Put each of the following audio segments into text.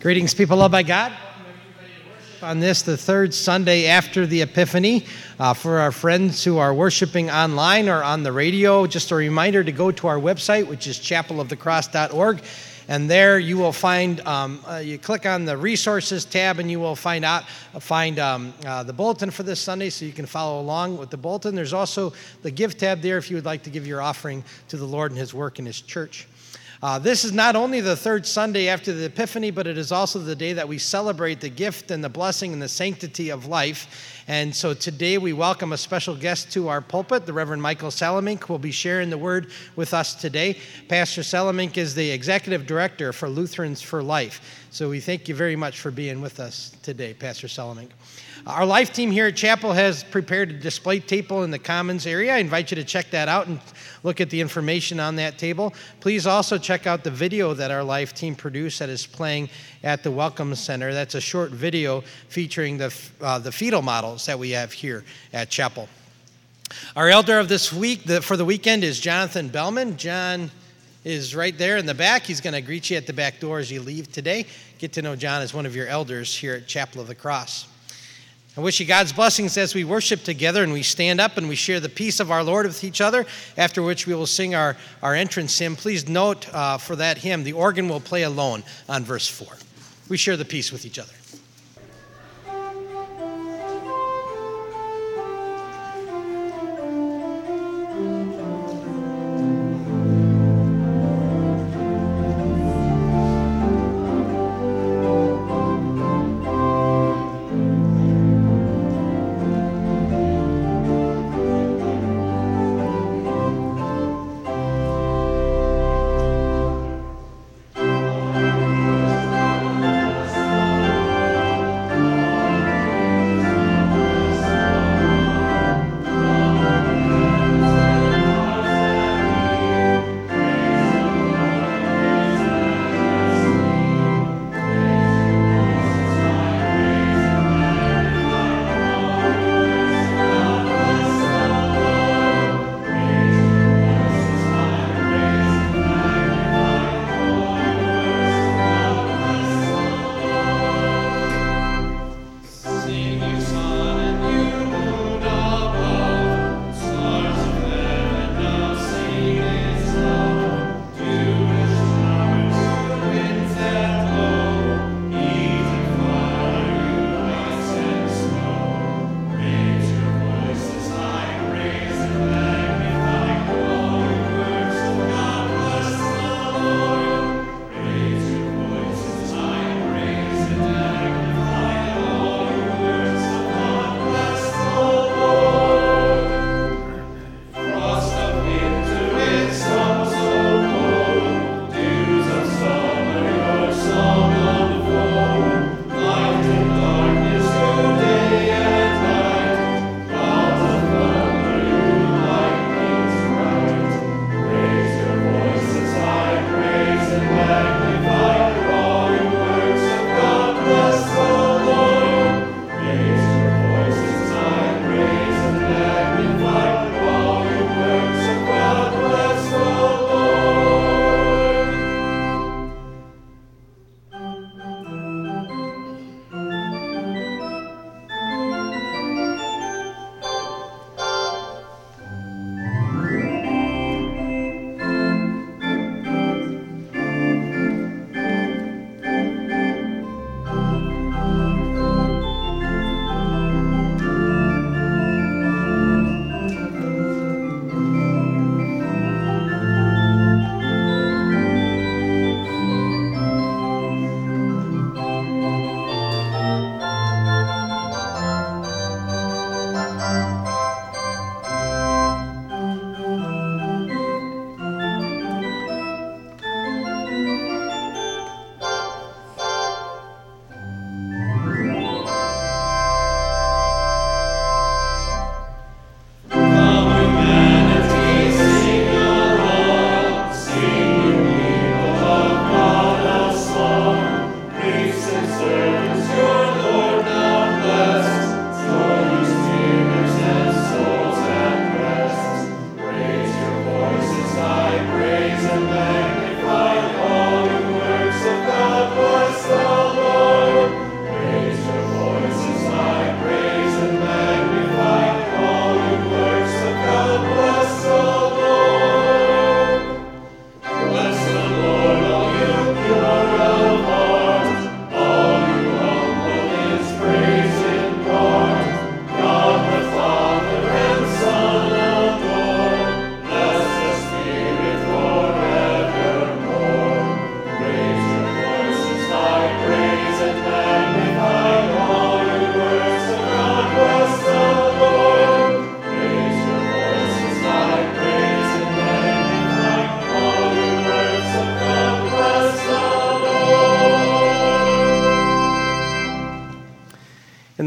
Greetings, people loved by God. On this, the third Sunday after the Epiphany, uh, for our friends who are worshiping online or on the radio, just a reminder to go to our website, which is chapelofthecross.org. And there you will find, um, uh, you click on the resources tab and you will find out, find um, uh, the bulletin for this Sunday so you can follow along with the bulletin. There's also the give tab there if you would like to give your offering to the Lord and His work in His church. Uh, this is not only the third Sunday after the Epiphany, but it is also the day that we celebrate the gift and the blessing and the sanctity of life. And so today we welcome a special guest to our pulpit. The Reverend Michael Salemink will be sharing the word with us today. Pastor Salemink is the executive director for Lutherans for Life. So we thank you very much for being with us today, Pastor Salemink. Our life team here at Chapel has prepared a display table in the Commons area. I invite you to check that out and look at the information on that table. Please also check out the video that our life team produced that is playing at the Welcome Center. That's a short video featuring the, uh, the fetal models that we have here at Chapel. Our elder of this week the, for the weekend is Jonathan Bellman. John is right there in the back. He's going to greet you at the back door as you leave today. Get to know John as one of your elders here at Chapel of the Cross. I wish you God's blessings as we worship together and we stand up and we share the peace of our Lord with each other, after which we will sing our, our entrance hymn. Please note uh, for that hymn, the organ will play alone on verse 4. We share the peace with each other.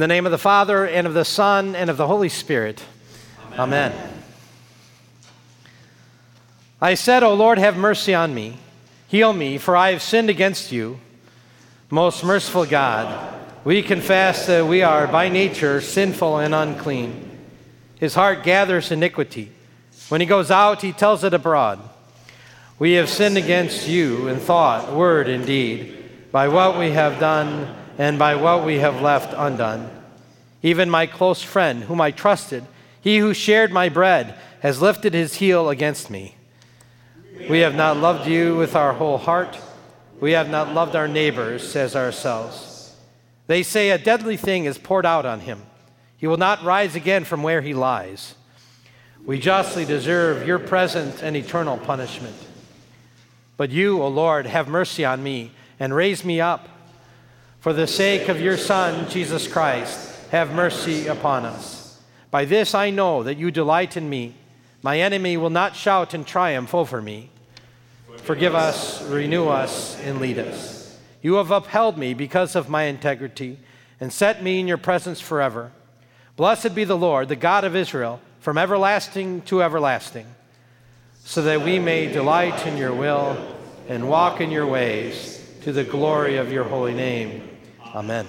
The name of the Father, and of the Son, and of the Holy Spirit. Amen. Amen. I said, O Lord, have mercy on me. Heal me, for I have sinned against you. Most merciful God, we confess that we are by nature sinful and unclean. His heart gathers iniquity. When he goes out, he tells it abroad. We have sinned against you in thought, word, and deed, by what we have done and by what we have left undone. Even my close friend, whom I trusted, he who shared my bread, has lifted his heel against me. We have not loved you with our whole heart. We have not loved our neighbors as ourselves. They say a deadly thing is poured out on him. He will not rise again from where he lies. We justly deserve your present and eternal punishment. But you, O Lord, have mercy on me and raise me up for the sake of your Son, Jesus Christ, have mercy upon us. By this I know that you delight in me. My enemy will not shout in triumph over me. Forgive us, renew us, and lead us. You have upheld me because of my integrity and set me in your presence forever. Blessed be the Lord, the God of Israel, from everlasting to everlasting, so that we may delight in your will and walk in your ways to the glory of your holy name. Amen.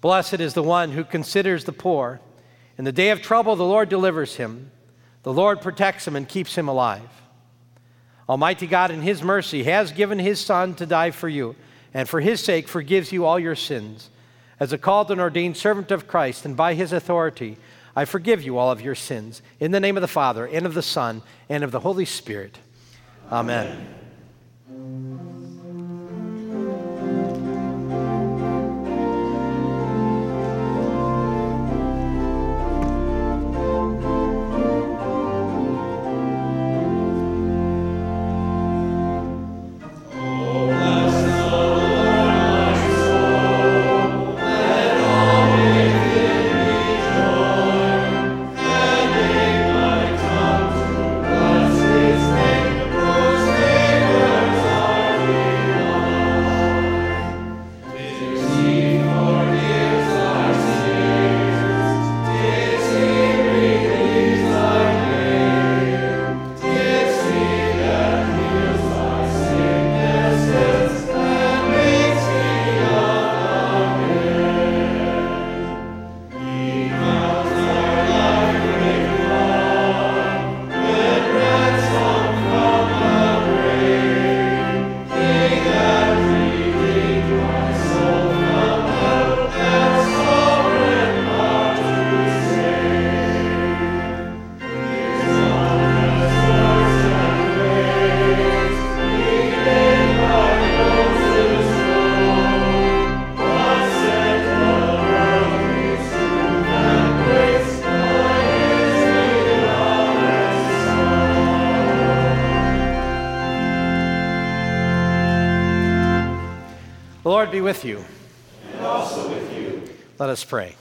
Blessed is the one who considers the poor. In the day of trouble, the Lord delivers him. The Lord protects him and keeps him alive. Almighty God, in his mercy, has given his Son to die for you, and for his sake forgives you all your sins. As a called and ordained servant of Christ, and by his authority, I forgive you all of your sins. In the name of the Father, and of the Son, and of the Holy Spirit. Amen. Lord be with you. And also with you. Let us pray.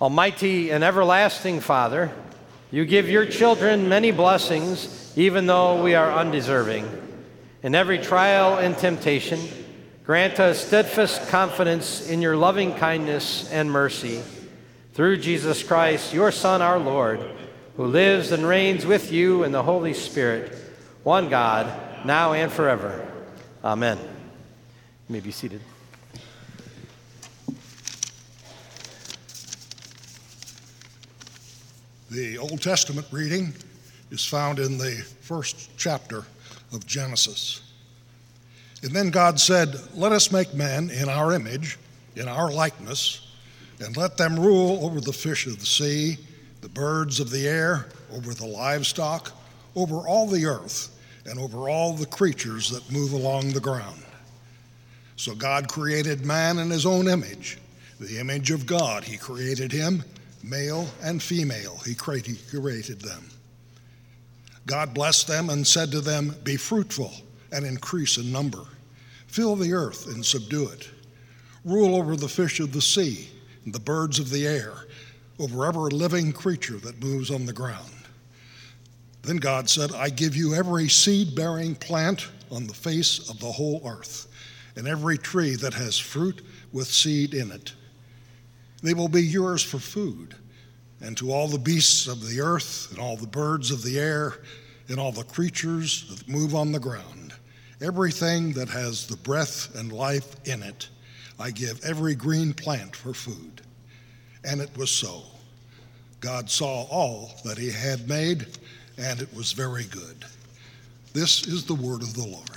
Almighty and everlasting Father, you give your children many blessings, even though we are undeserving. In every trial and temptation, grant us steadfast confidence in your loving kindness and mercy. Through Jesus Christ, your Son, our Lord, who lives and reigns with you in the Holy Spirit, one God, now and forever. Amen. You may be seated. The Old Testament reading is found in the first chapter of Genesis. And then God said, Let us make man in our image, in our likeness, and let them rule over the fish of the sea, the birds of the air, over the livestock, over all the earth, and over all the creatures that move along the ground. So God created man in his own image. The image of God, he created him, male and female, he created them. God blessed them and said to them, Be fruitful and increase in number. Fill the earth and subdue it. Rule over the fish of the sea and the birds of the air, over every living creature that moves on the ground. Then God said, I give you every seed bearing plant on the face of the whole earth and every tree that has fruit with seed in it. They will be yours for food, and to all the beasts of the earth, and all the birds of the air, and all the creatures that move on the ground, everything that has the breath and life in it, I give every green plant for food. And it was so. God saw all that he had made, and it was very good. This is the word of the Lord.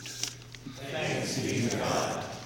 Thanks be to God.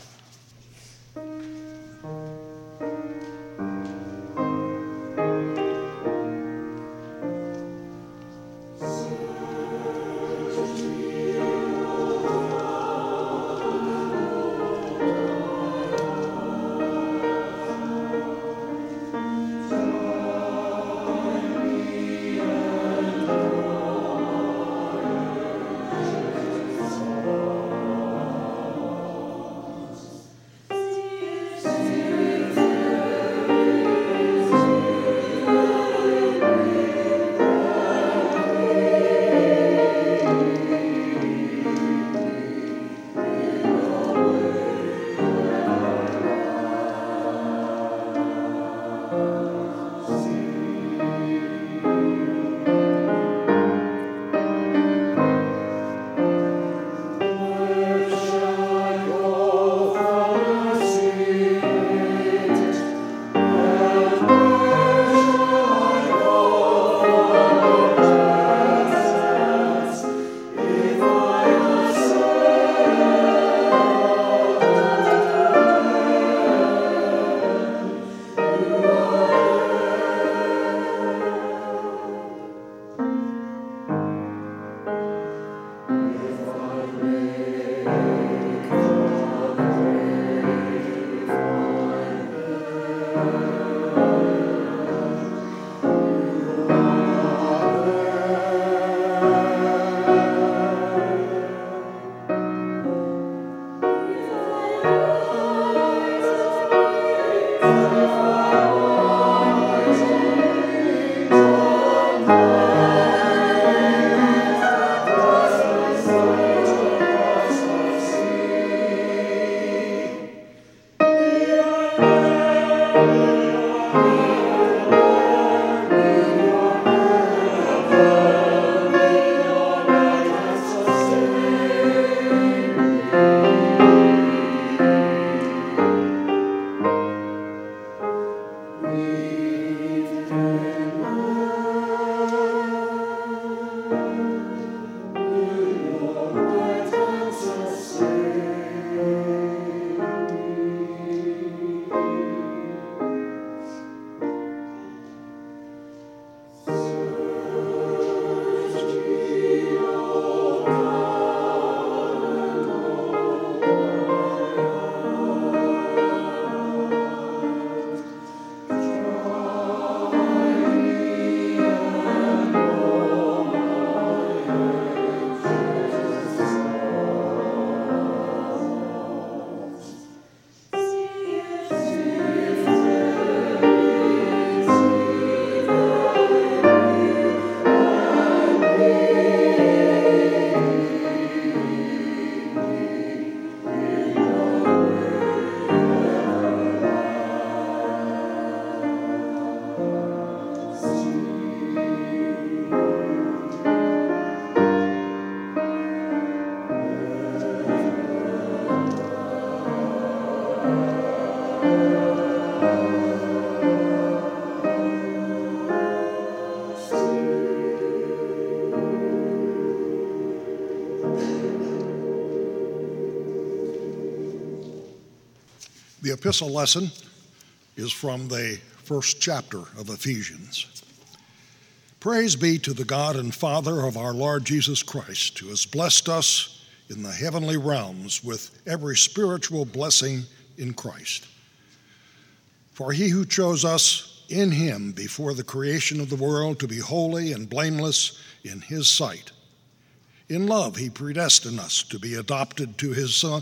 The epistle lesson is from the first chapter of Ephesians. Praise be to the God and Father of our Lord Jesus Christ, who has blessed us in the heavenly realms with every spiritual blessing in Christ. For he who chose us in him before the creation of the world to be holy and blameless in his sight. In love, he predestined us to be adopted to his son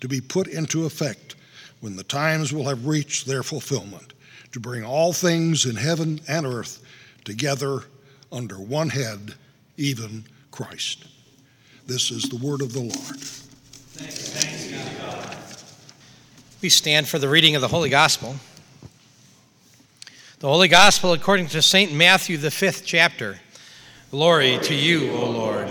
to be put into effect when the times will have reached their fulfillment, to bring all things in heaven and earth together under one head, even Christ. This is the word of the Lord. We stand for the reading of the Holy Gospel. The Holy Gospel according to St. Matthew, the fifth chapter. Glory to you, O Lord.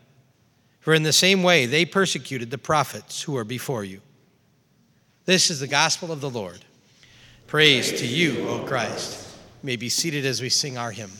For in the same way they persecuted the prophets who were before you. This is the gospel of the Lord. Praise to you, O Christ. You may be seated as we sing our hymn.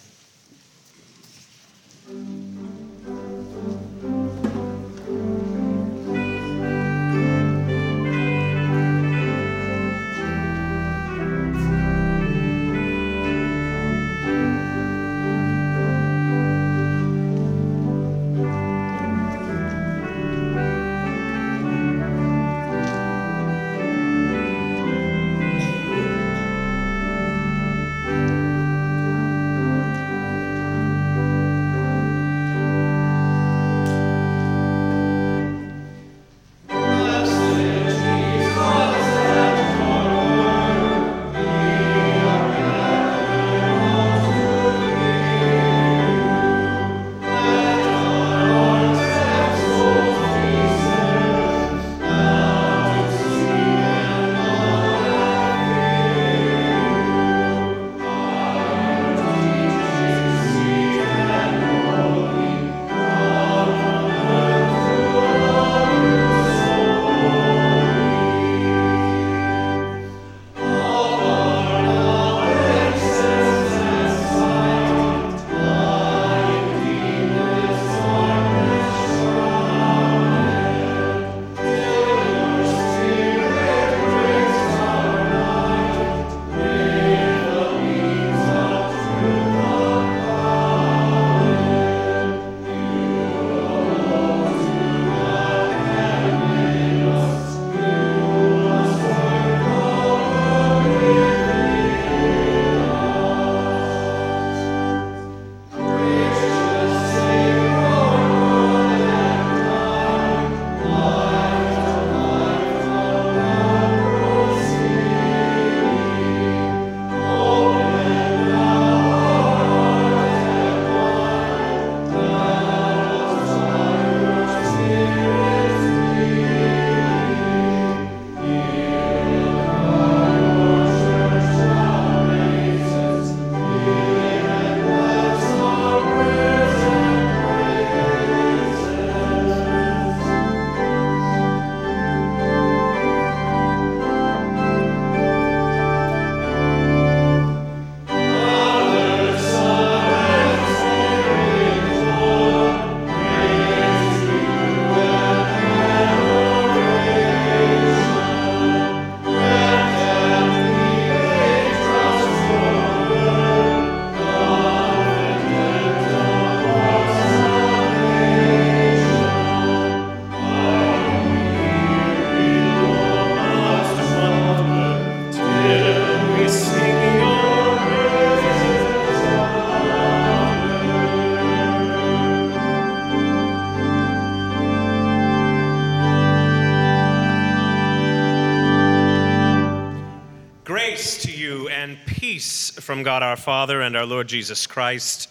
From God our Father and our Lord Jesus Christ.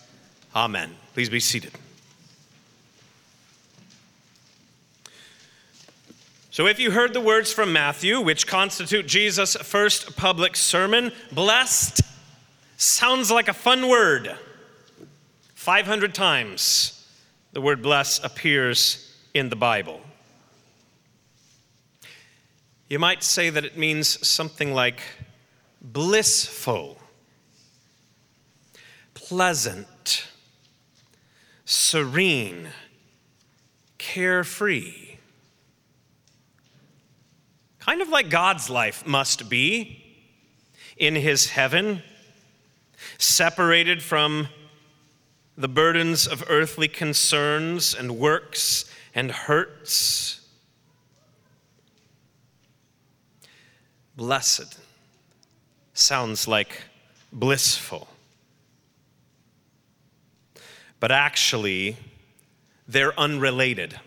Amen. Please be seated. So, if you heard the words from Matthew, which constitute Jesus' first public sermon, blessed sounds like a fun word. 500 times the word bless appears in the Bible. You might say that it means something like blissful, pleasant, serene, carefree. Kind of like God's life must be in his heaven, separated from the burdens of earthly concerns and works and hurts. Blessed sounds like blissful. But actually, they're unrelated.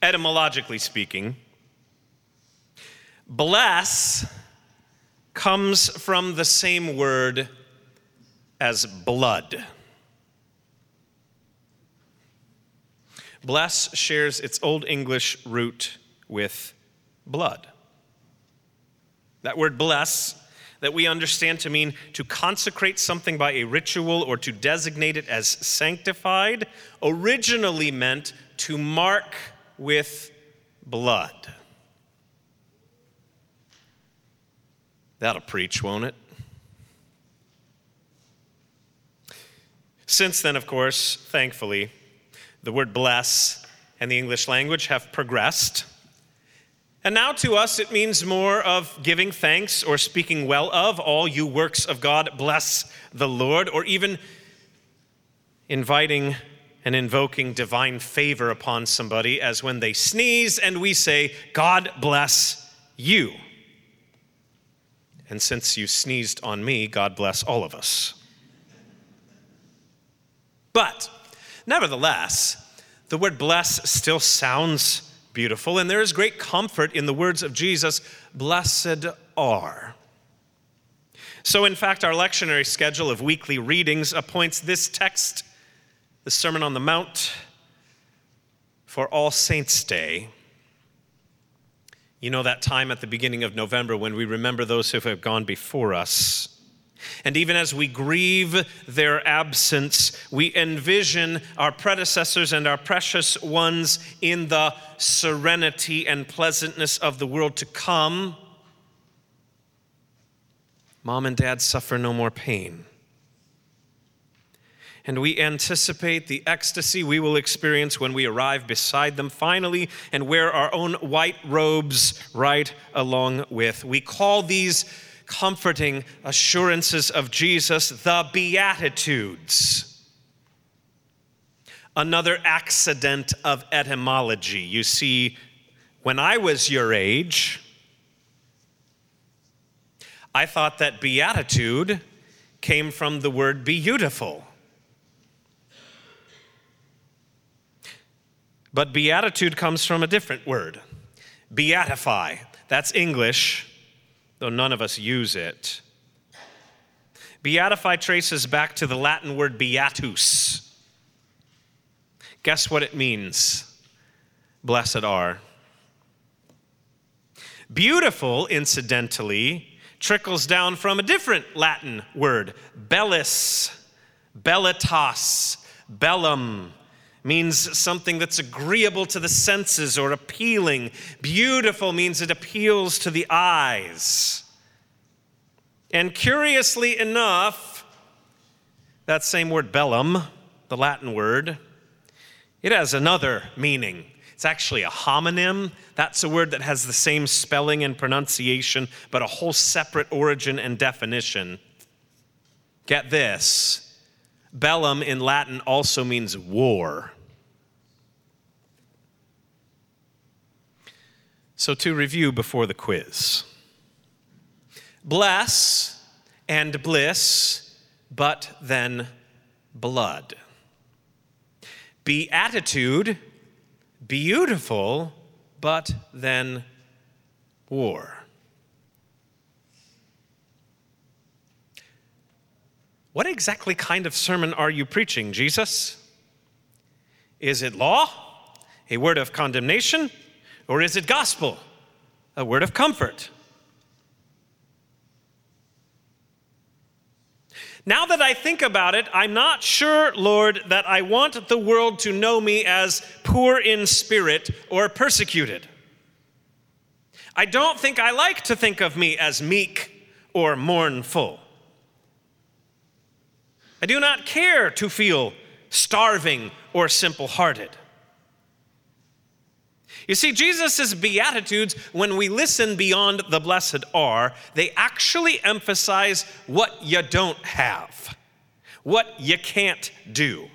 Etymologically speaking, bless comes from the same word as blood. Bless shares its Old English root with blood. That word bless, that we understand to mean to consecrate something by a ritual or to designate it as sanctified, originally meant to mark with blood. That'll preach, won't it? Since then, of course, thankfully, the word bless and the English language have progressed. And now to us, it means more of giving thanks or speaking well of all you works of God, bless the Lord, or even inviting and invoking divine favor upon somebody, as when they sneeze and we say, God bless you. And since you sneezed on me, God bless all of us. But nevertheless, the word bless still sounds beautiful, and there is great comfort in the words of Jesus Blessed are. So, in fact, our lectionary schedule of weekly readings appoints this text, the Sermon on the Mount, for All Saints' Day. You know that time at the beginning of November when we remember those who have gone before us. And even as we grieve their absence, we envision our predecessors and our precious ones in the serenity and pleasantness of the world to come. Mom and dad suffer no more pain. And we anticipate the ecstasy we will experience when we arrive beside them finally and wear our own white robes right along with. We call these comforting assurances of Jesus, the Beatitudes. Another accident of etymology. You see, when I was your age, I thought that beatitude came from the word beautiful. But beatitude comes from a different word beatify. That's English though none of us use it. Beatify traces back to the Latin word beatus. Guess what it means? Blessed are. Beautiful, incidentally, trickles down from a different Latin word, bellis, bellitas, bellum, means something that's agreeable to the senses or appealing. Beautiful means it appeals to the eyes. And curiously enough, that same word bellum, the Latin word, it has another meaning. It's actually a homonym. That's a word that has the same spelling and pronunciation, but a whole separate origin and definition. Get this Bellum in Latin also means war. So, to review before the quiz bless and bliss, but then blood. Beatitude, beautiful, but then war. What exactly kind of sermon are you preaching, Jesus? Is it law, a word of condemnation, or is it gospel, a word of comfort? Now that I think about it, I'm not sure, Lord, that I want the world to know me as poor in spirit or persecuted. I don't think I like to think of me as meek or mournful. I do not care to feel starving or simple hearted. You see, Jesus' Beatitudes, when we listen beyond the blessed are, they actually emphasize what you don't have, what you can't do.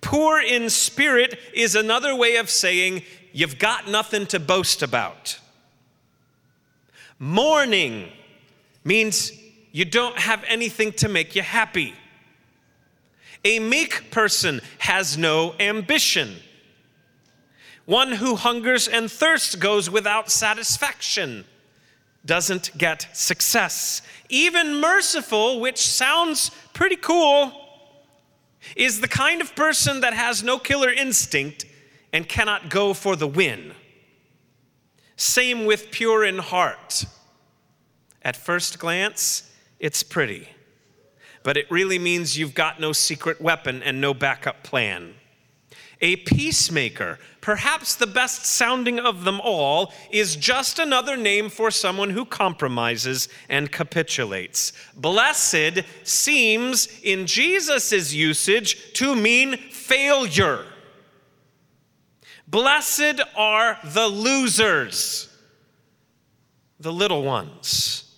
Poor in spirit is another way of saying you've got nothing to boast about. Mourning means you don't have anything to make you happy. A meek person has no ambition. One who hungers and thirsts goes without satisfaction, doesn't get success. Even merciful, which sounds pretty cool, is the kind of person that has no killer instinct and cannot go for the win. Same with pure in heart. At first glance, it's pretty, but it really means you've got no secret weapon and no backup plan. A peacemaker, perhaps the best sounding of them all, is just another name for someone who compromises and capitulates. Blessed seems, in Jesus' usage, to mean failure. Blessed are the losers, the little ones,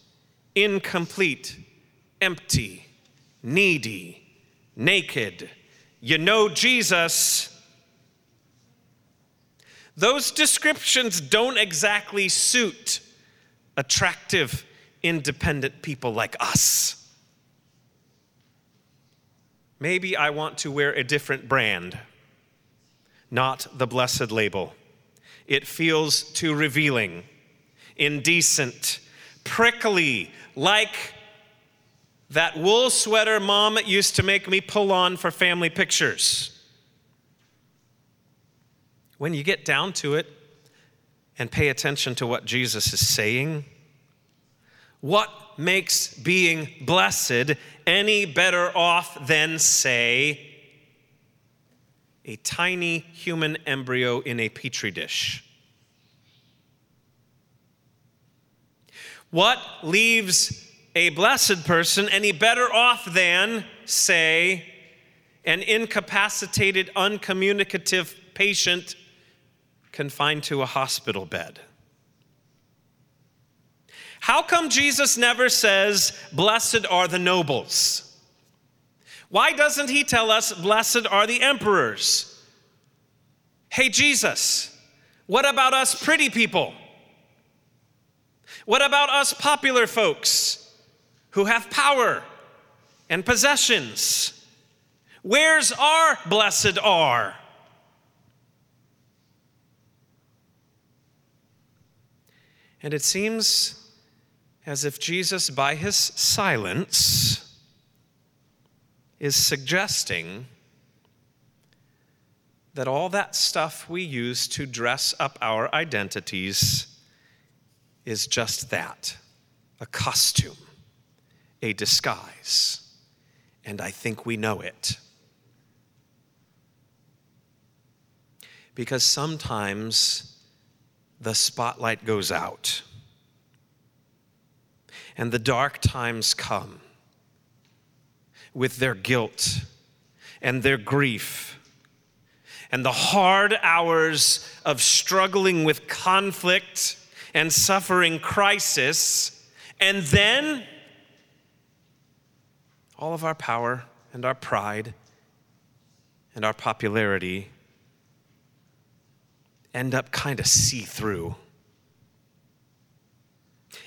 incomplete, empty, needy, naked. You know Jesus those descriptions don't exactly suit attractive, independent people like us. Maybe I want to wear a different brand, not the blessed label. It feels too revealing, indecent, prickly, like that wool sweater mom used to make me pull on for family pictures when you get down to it and pay attention to what Jesus is saying, what makes being blessed any better off than, say, a tiny human embryo in a petri dish? What leaves a blessed person any better off than, say, an incapacitated, uncommunicative patient confined to a hospital bed. How come Jesus never says, Blessed are the nobles? Why doesn't he tell us, Blessed are the emperors? Hey, Jesus, what about us pretty people? What about us popular folks who have power and possessions? Where's our blessed are? And it seems as if Jesus, by his silence, is suggesting that all that stuff we use to dress up our identities is just that a costume, a disguise. And I think we know it. Because sometimes the spotlight goes out and the dark times come with their guilt and their grief and the hard hours of struggling with conflict and suffering crisis, and then all of our power and our pride and our popularity end up kind of see through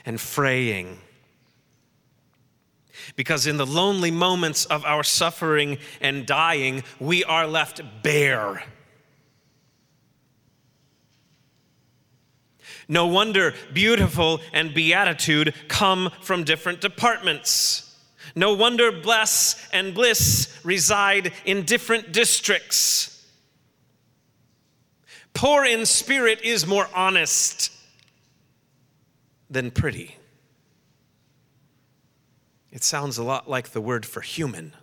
and fraying. Because in the lonely moments of our suffering and dying, we are left bare. No wonder beautiful and beatitude come from different departments. No wonder bless and bliss reside in different districts. Poor in spirit is more honest than pretty. It sounds a lot like the word for human.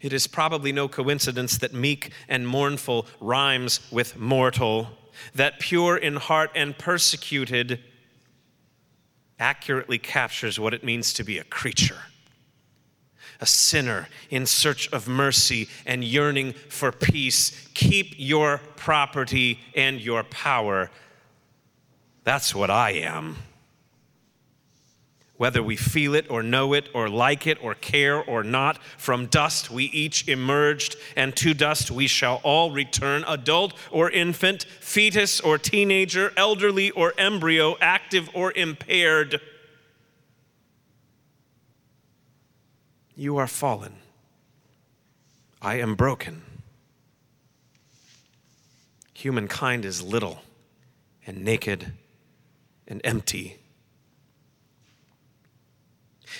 It is probably no coincidence that meek and mournful rhymes with mortal, that pure in heart and persecuted accurately captures what it means to be a creature, a sinner in search of mercy and yearning for peace. Keep your property and your power. That's what I am whether we feel it or know it or like it or care or not. From dust we each emerged, and to dust we shall all return adult or infant, fetus or teenager, elderly or embryo, active or impaired. You are fallen. I am broken. Humankind is little and naked and empty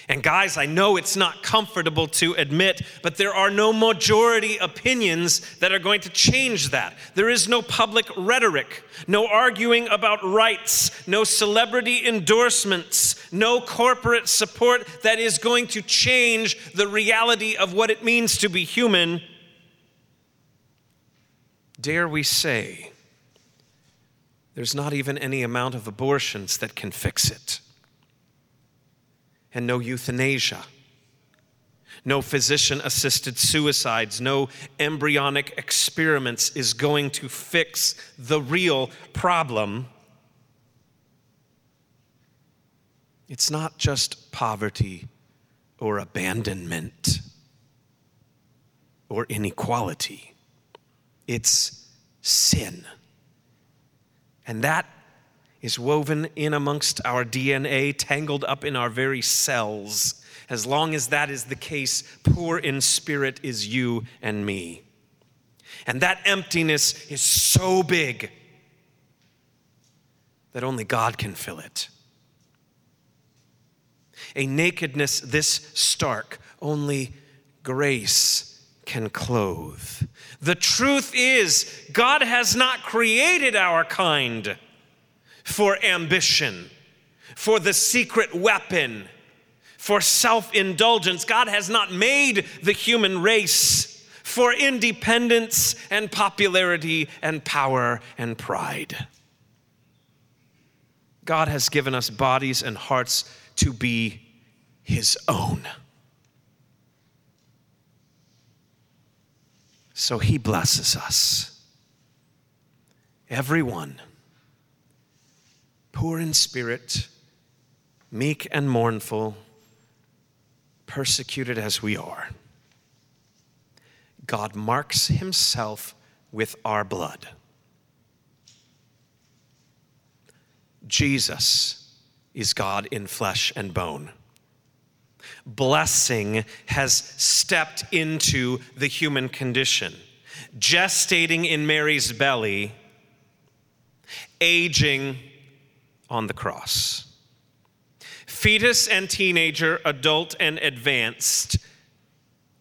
and guys, I know it's not comfortable to admit, but there are no majority opinions that are going to change that. There is no public rhetoric, no arguing about rights, no celebrity endorsements, no corporate support that is going to change the reality of what it means to be human. Dare we say, there's not even any amount of abortions that can fix it and no euthanasia, no physician assisted suicides, no embryonic experiments is going to fix the real problem. It's not just poverty or abandonment or inequality, it's sin. And that is woven in amongst our DNA, tangled up in our very cells. As long as that is the case, poor in spirit is you and me. And that emptiness is so big that only God can fill it. A nakedness this stark, only grace can clothe. The truth is, God has not created our kind for ambition, for the secret weapon, for self indulgence. God has not made the human race for independence and popularity and power and pride. God has given us bodies and hearts to be His own. So He blesses us. Everyone poor in spirit, meek and mournful, persecuted as we are. God marks himself with our blood. Jesus is God in flesh and bone. Blessing has stepped into the human condition, gestating in Mary's belly, aging on the cross. Fetus and teenager, adult and advanced,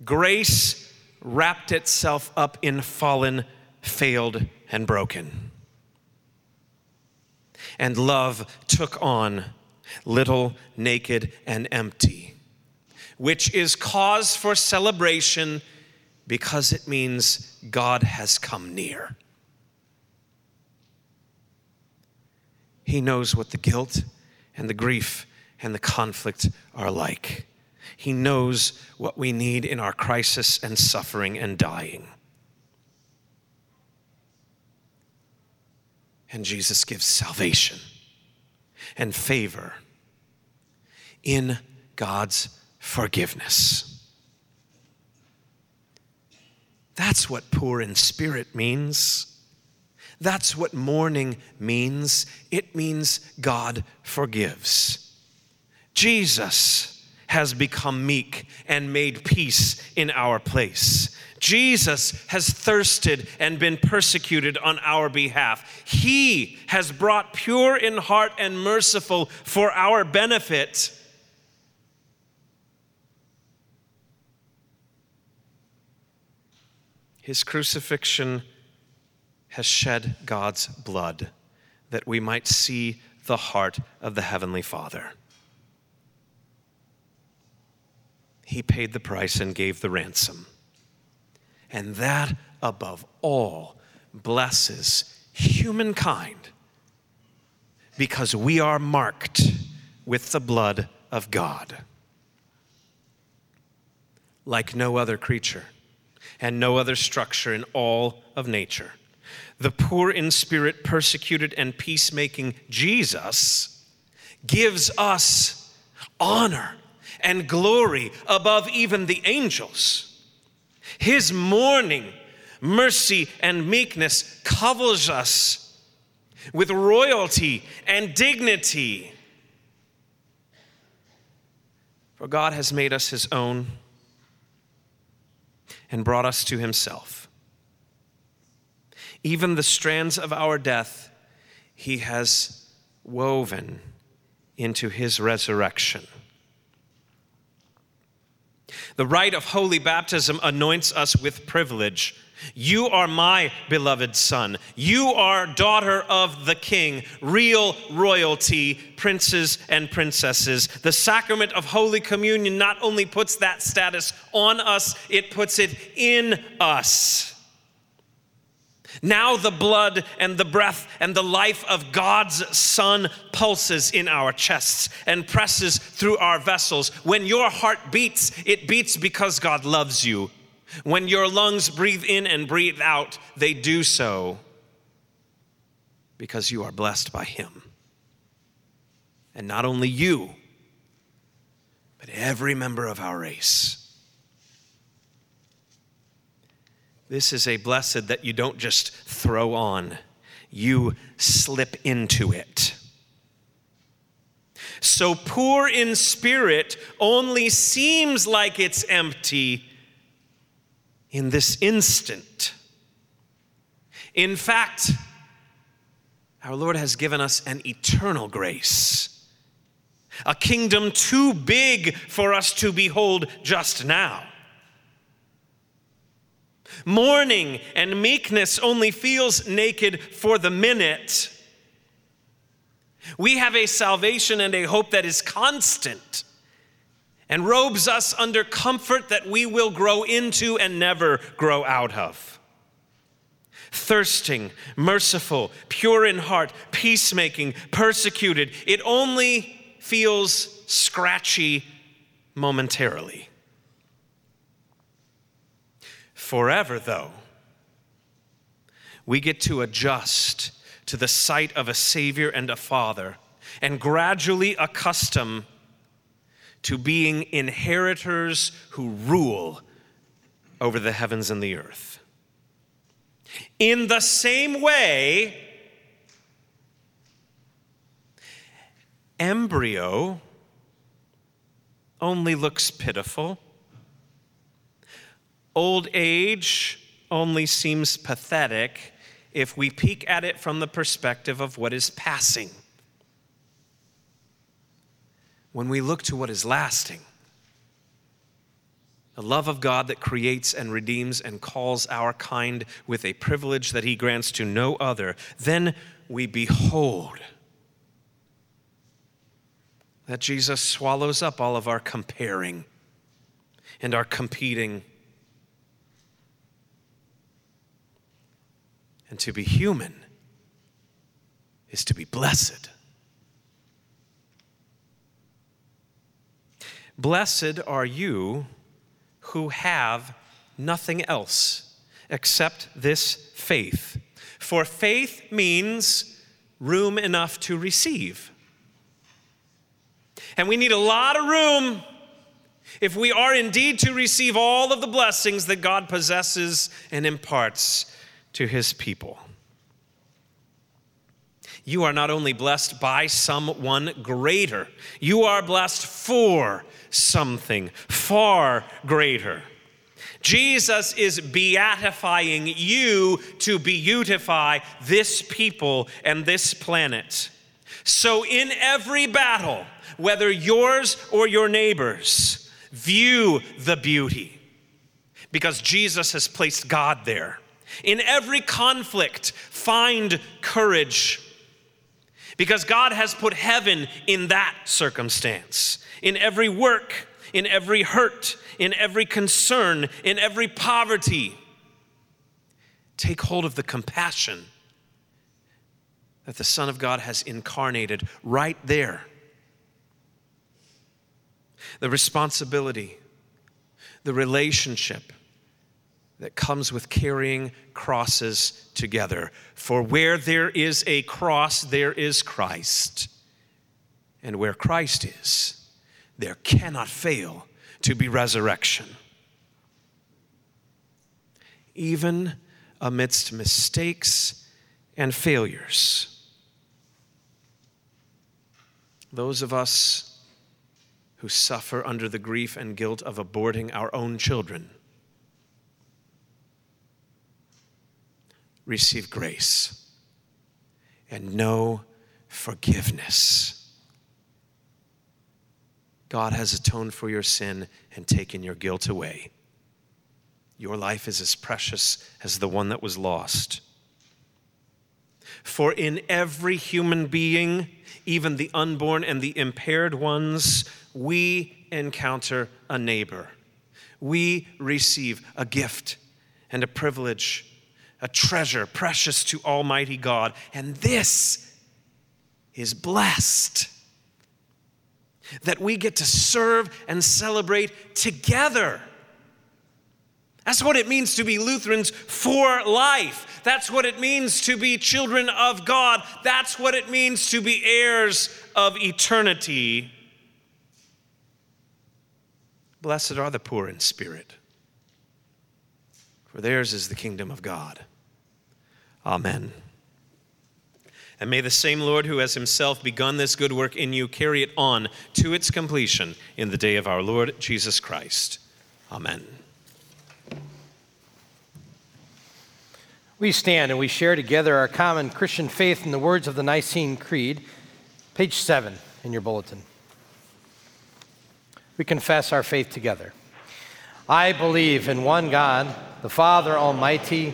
grace wrapped itself up in fallen, failed, and broken. And love took on little, naked, and empty, which is cause for celebration because it means God has come near. He knows what the guilt and the grief and the conflict are like. He knows what we need in our crisis and suffering and dying. And Jesus gives salvation and favor in God's forgiveness. That's what poor in spirit means. That's what mourning means. It means God forgives. Jesus has become meek and made peace in our place. Jesus has thirsted and been persecuted on our behalf. He has brought pure in heart and merciful for our benefit. His crucifixion has shed God's blood that we might see the heart of the Heavenly Father. He paid the price and gave the ransom. And that, above all, blesses humankind because we are marked with the blood of God. Like no other creature and no other structure in all of nature, the poor in spirit, persecuted, and peacemaking Jesus gives us honor and glory above even the angels. His mourning, mercy, and meekness covers us with royalty and dignity. For God has made us his own and brought us to himself. Even the strands of our death, he has woven into his resurrection. The rite of holy baptism anoints us with privilege. You are my beloved son. You are daughter of the king, real royalty, princes and princesses. The sacrament of Holy Communion not only puts that status on us, it puts it in us. Now the blood and the breath and the life of God's Son pulses in our chests and presses through our vessels. When your heart beats, it beats because God loves you. When your lungs breathe in and breathe out, they do so because you are blessed by Him. And not only you, but every member of our race. This is a blessed that you don't just throw on, you slip into it. So poor in spirit only seems like it's empty in this instant. In fact, our Lord has given us an eternal grace, a kingdom too big for us to behold just now. Mourning and meekness only feels naked for the minute. We have a salvation and a hope that is constant and robes us under comfort that we will grow into and never grow out of. Thirsting, merciful, pure in heart, peacemaking, persecuted, it only feels scratchy momentarily. Forever, though, we get to adjust to the sight of a Savior and a Father and gradually accustom to being inheritors who rule over the heavens and the earth. In the same way, embryo only looks pitiful. Old age only seems pathetic if we peek at it from the perspective of what is passing when we look to what is lasting, the love of God that creates and redeems and calls our kind with a privilege that He grants to no other, then we behold that Jesus swallows up all of our comparing and our competing. And to be human is to be blessed. Blessed are you who have nothing else except this faith. For faith means room enough to receive. And we need a lot of room if we are indeed to receive all of the blessings that God possesses and imparts to his people. You are not only blessed by someone greater, you are blessed for something far greater. Jesus is beatifying you to beautify this people and this planet. So, in every battle, whether yours or your neighbor's, view the beauty. because Jesus has placed God there. In every conflict, find courage because God has put heaven in that circumstance. In every work, in every hurt, in every concern, in every poverty, take hold of the compassion that the Son of God has incarnated right there. The responsibility, the relationship that comes with carrying crosses together. For where there is a cross, there is Christ. And where Christ is, there cannot fail to be resurrection. Even amidst mistakes and failures, those of us who suffer under the grief and guilt of aborting our own children receive grace and know forgiveness. God has atoned for your sin and taken your guilt away. Your life is as precious as the one that was lost. For in every human being, even the unborn and the impaired ones, we encounter a neighbor. We receive a gift and a privilege, a treasure precious to Almighty God. And this is blessed that we get to serve and celebrate together. That's what it means to be Lutherans for life. That's what it means to be children of God. That's what it means to be heirs of eternity. Blessed are the poor in spirit, for theirs is the kingdom of God. Amen. And may the same Lord who has himself begun this good work in you carry it on to its completion in the day of our Lord Jesus Christ. Amen. We stand and we share together our common Christian faith in the words of the Nicene Creed, page 7 in your bulletin. We confess our faith together. I believe in one God, the Father Almighty,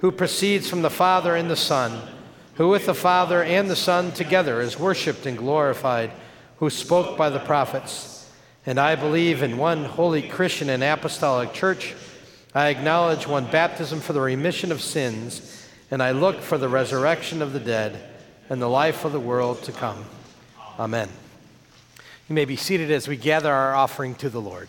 who proceeds from the Father and the Son, who with the Father and the Son together is worshiped and glorified, who spoke by the prophets. And I believe in one holy Christian and apostolic church. I acknowledge one baptism for the remission of sins and I look for the resurrection of the dead and the life of the world to come. Amen. You may be seated as we gather our offering to the Lord.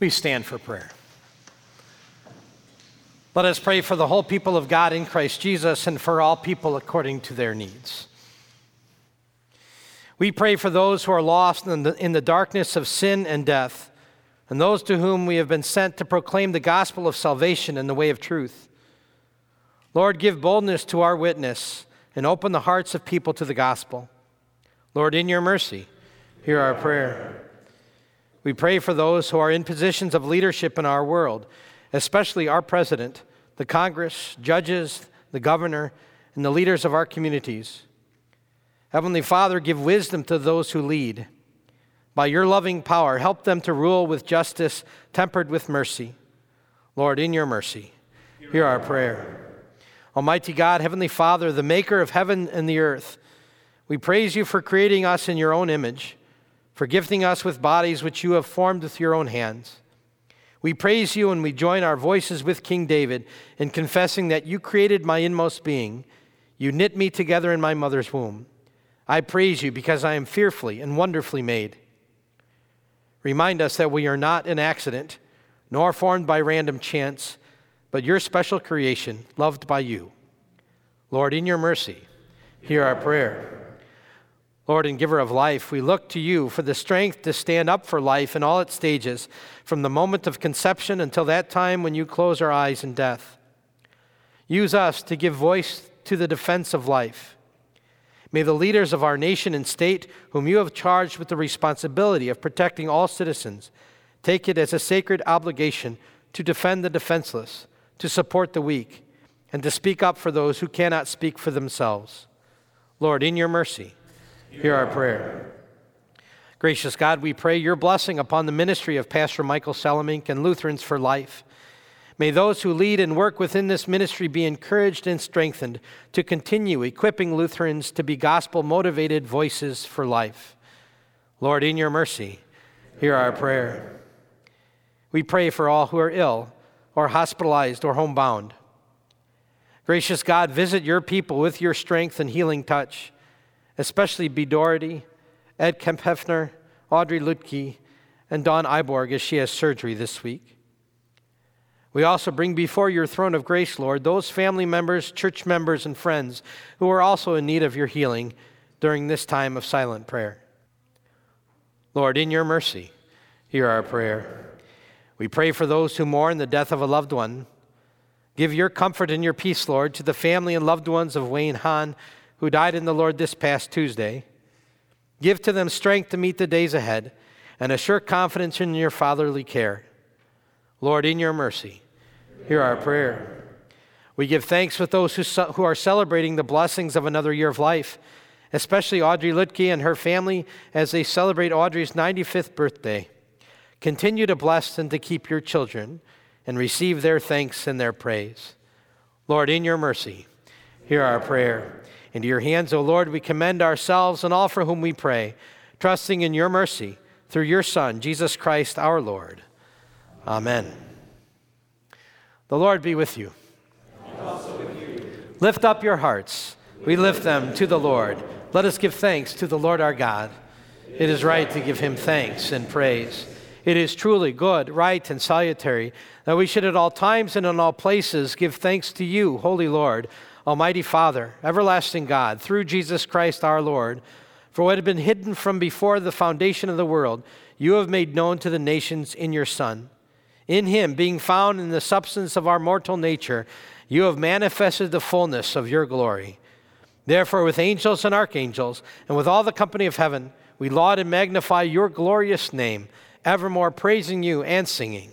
We stand for prayer. Let us pray for the whole people of God in Christ Jesus and for all people according to their needs. We pray for those who are lost in the, in the darkness of sin and death, and those to whom we have been sent to proclaim the gospel of salvation and the way of truth. Lord, give boldness to our witness and open the hearts of people to the gospel. Lord, in your mercy, hear our prayer. We pray for those who are in positions of leadership in our world, especially our president, the Congress, judges, the governor, and the leaders of our communities. Heavenly Father, give wisdom to those who lead. By your loving power, help them to rule with justice tempered with mercy. Lord, in your mercy, hear our prayer. Almighty God, Heavenly Father, the maker of heaven and the earth, we praise you for creating us in your own image for gifting us with bodies which you have formed with your own hands. We praise you and we join our voices with King David in confessing that you created my inmost being. You knit me together in my mother's womb. I praise you because I am fearfully and wonderfully made. Remind us that we are not an accident, nor formed by random chance, but your special creation, loved by you. Lord, in your mercy, hear our prayer. Lord and giver of life, we look to you for the strength to stand up for life in all its stages, from the moment of conception until that time when you close our eyes in death. Use us to give voice to the defense of life. May the leaders of our nation and state, whom you have charged with the responsibility of protecting all citizens, take it as a sacred obligation to defend the defenseless, to support the weak, and to speak up for those who cannot speak for themselves. Lord, in your mercy, Hear our prayer. Gracious God, we pray your blessing upon the ministry of Pastor Michael Salemink and Lutherans for Life. May those who lead and work within this ministry be encouraged and strengthened to continue equipping Lutherans to be gospel motivated voices for life. Lord, in your mercy, hear our prayer. We pray for all who are ill or hospitalized or homebound. Gracious God, visit your people with your strength and healing touch especially B. Doherty, Ed Kemphefner, Audrey Lutke, and Dawn Iborg as she has surgery this week. We also bring before your throne of grace, Lord, those family members, church members, and friends who are also in need of your healing during this time of silent prayer. Lord, in your mercy, hear our prayer. We pray for those who mourn the death of a loved one. Give your comfort and your peace, Lord, to the family and loved ones of Wayne Hahn who died in the Lord this past Tuesday. Give to them strength to meet the days ahead and assure confidence in your fatherly care. Lord, in your mercy, hear our prayer. We give thanks with those who, who are celebrating the blessings of another year of life, especially Audrey Litke and her family as they celebrate Audrey's 95th birthday. Continue to bless and to keep your children and receive their thanks and their praise. Lord, in your mercy, hear our prayer. Into your hands, O Lord, we commend ourselves and all for whom we pray, trusting in your mercy through your Son, Jesus Christ our Lord. Amen. The Lord be with you. Lift up your hearts. We lift them to the Lord. Let us give thanks to the Lord our God. It is right to give him thanks and praise. It is truly good, right, and salutary that we should at all times and in all places give thanks to you, Holy Lord Almighty Father, everlasting God, through Jesus Christ our Lord, for what had been hidden from before the foundation of the world, you have made known to the nations in your Son. In him, being found in the substance of our mortal nature, you have manifested the fullness of your glory. Therefore, with angels and archangels, and with all the company of heaven, we laud and magnify your glorious name, evermore praising you and singing.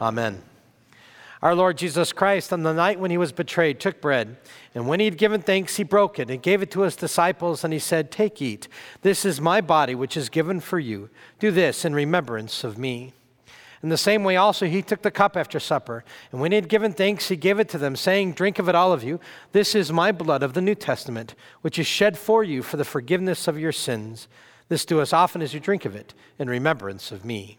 Amen. Our Lord Jesus Christ, on the night when he was betrayed, took bread, and when he had given thanks, he broke it and gave it to his disciples, and he said, Take, eat. This is my body, which is given for you. Do this in remembrance of me. In the same way, also, he took the cup after supper, and when he had given thanks, he gave it to them, saying, Drink of it, all of you. This is my blood of the New Testament, which is shed for you for the forgiveness of your sins. This do as often as you drink of it in remembrance of me.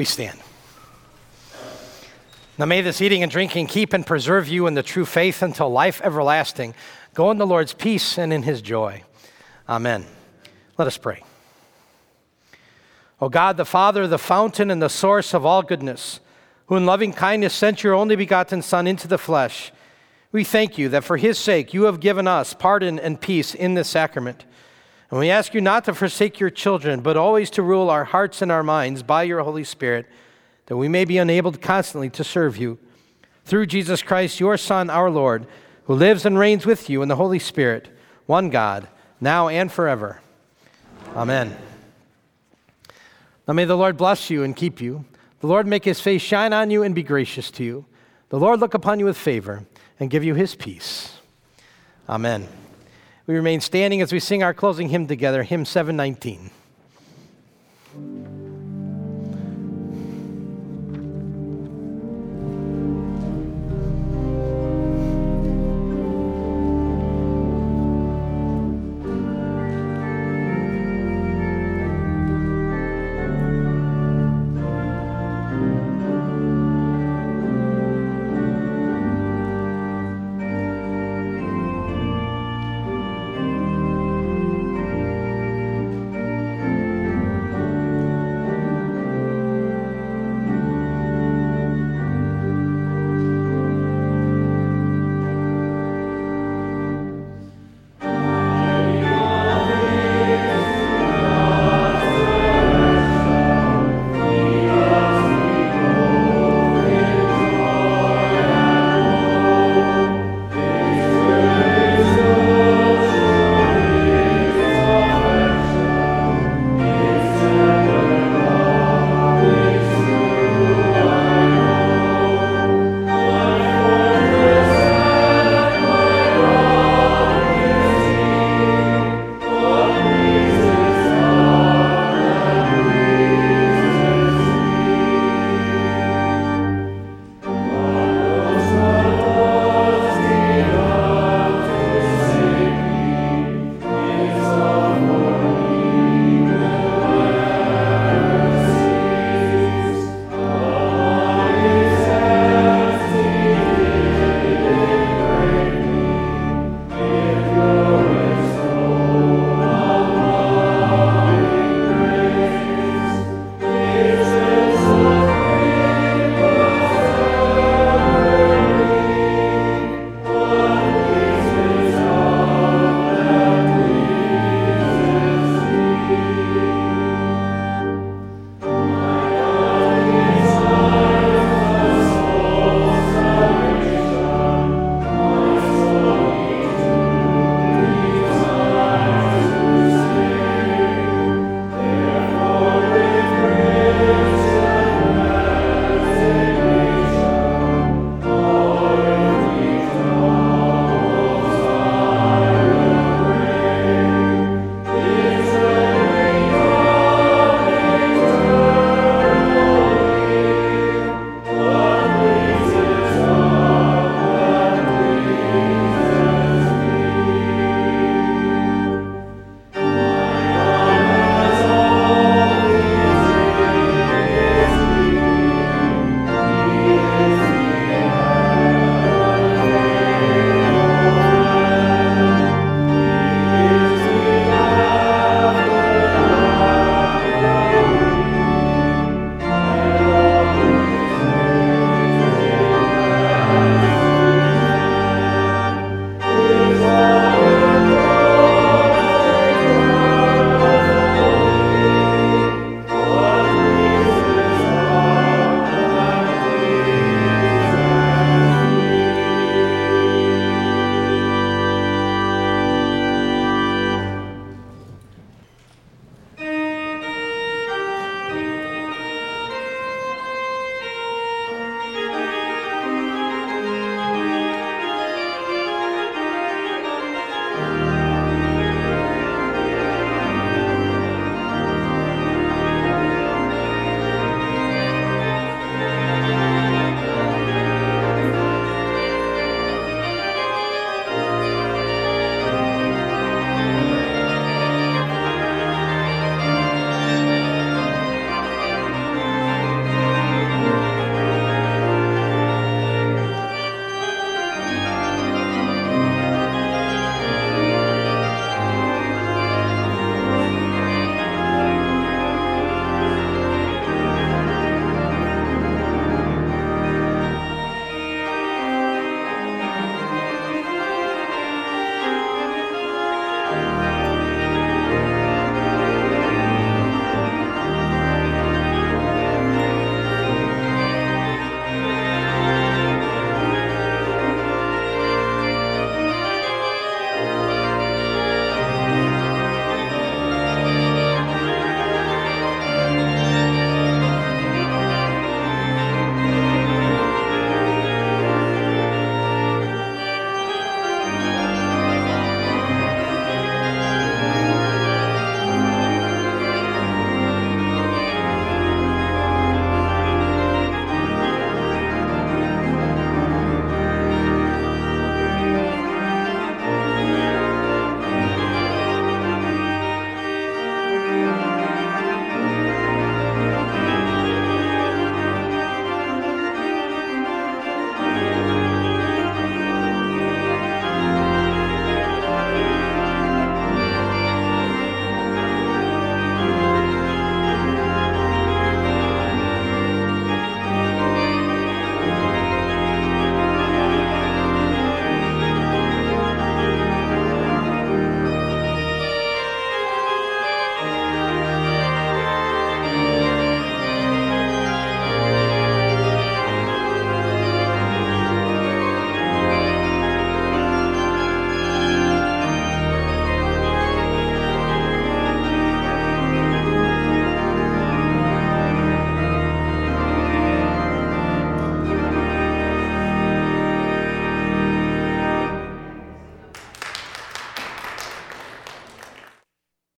We stand. Now may this eating and drinking keep and preserve you in the true faith until life everlasting. Go in the Lord's peace and in his joy. Amen. Let us pray. O God, the Father, the fountain and the source of all goodness, who in loving kindness sent your only begotten Son into the flesh, we thank you that for his sake you have given us pardon and peace in this sacrament. And we ask you not to forsake your children, but always to rule our hearts and our minds by your Holy Spirit, that we may be enabled constantly to serve you. Through Jesus Christ, your Son, our Lord, who lives and reigns with you in the Holy Spirit, one God, now and forever. Amen. Now may the Lord bless you and keep you. The Lord make his face shine on you and be gracious to you. The Lord look upon you with favor and give you his peace. Amen. We remain standing as we sing our closing hymn together, hymn 719.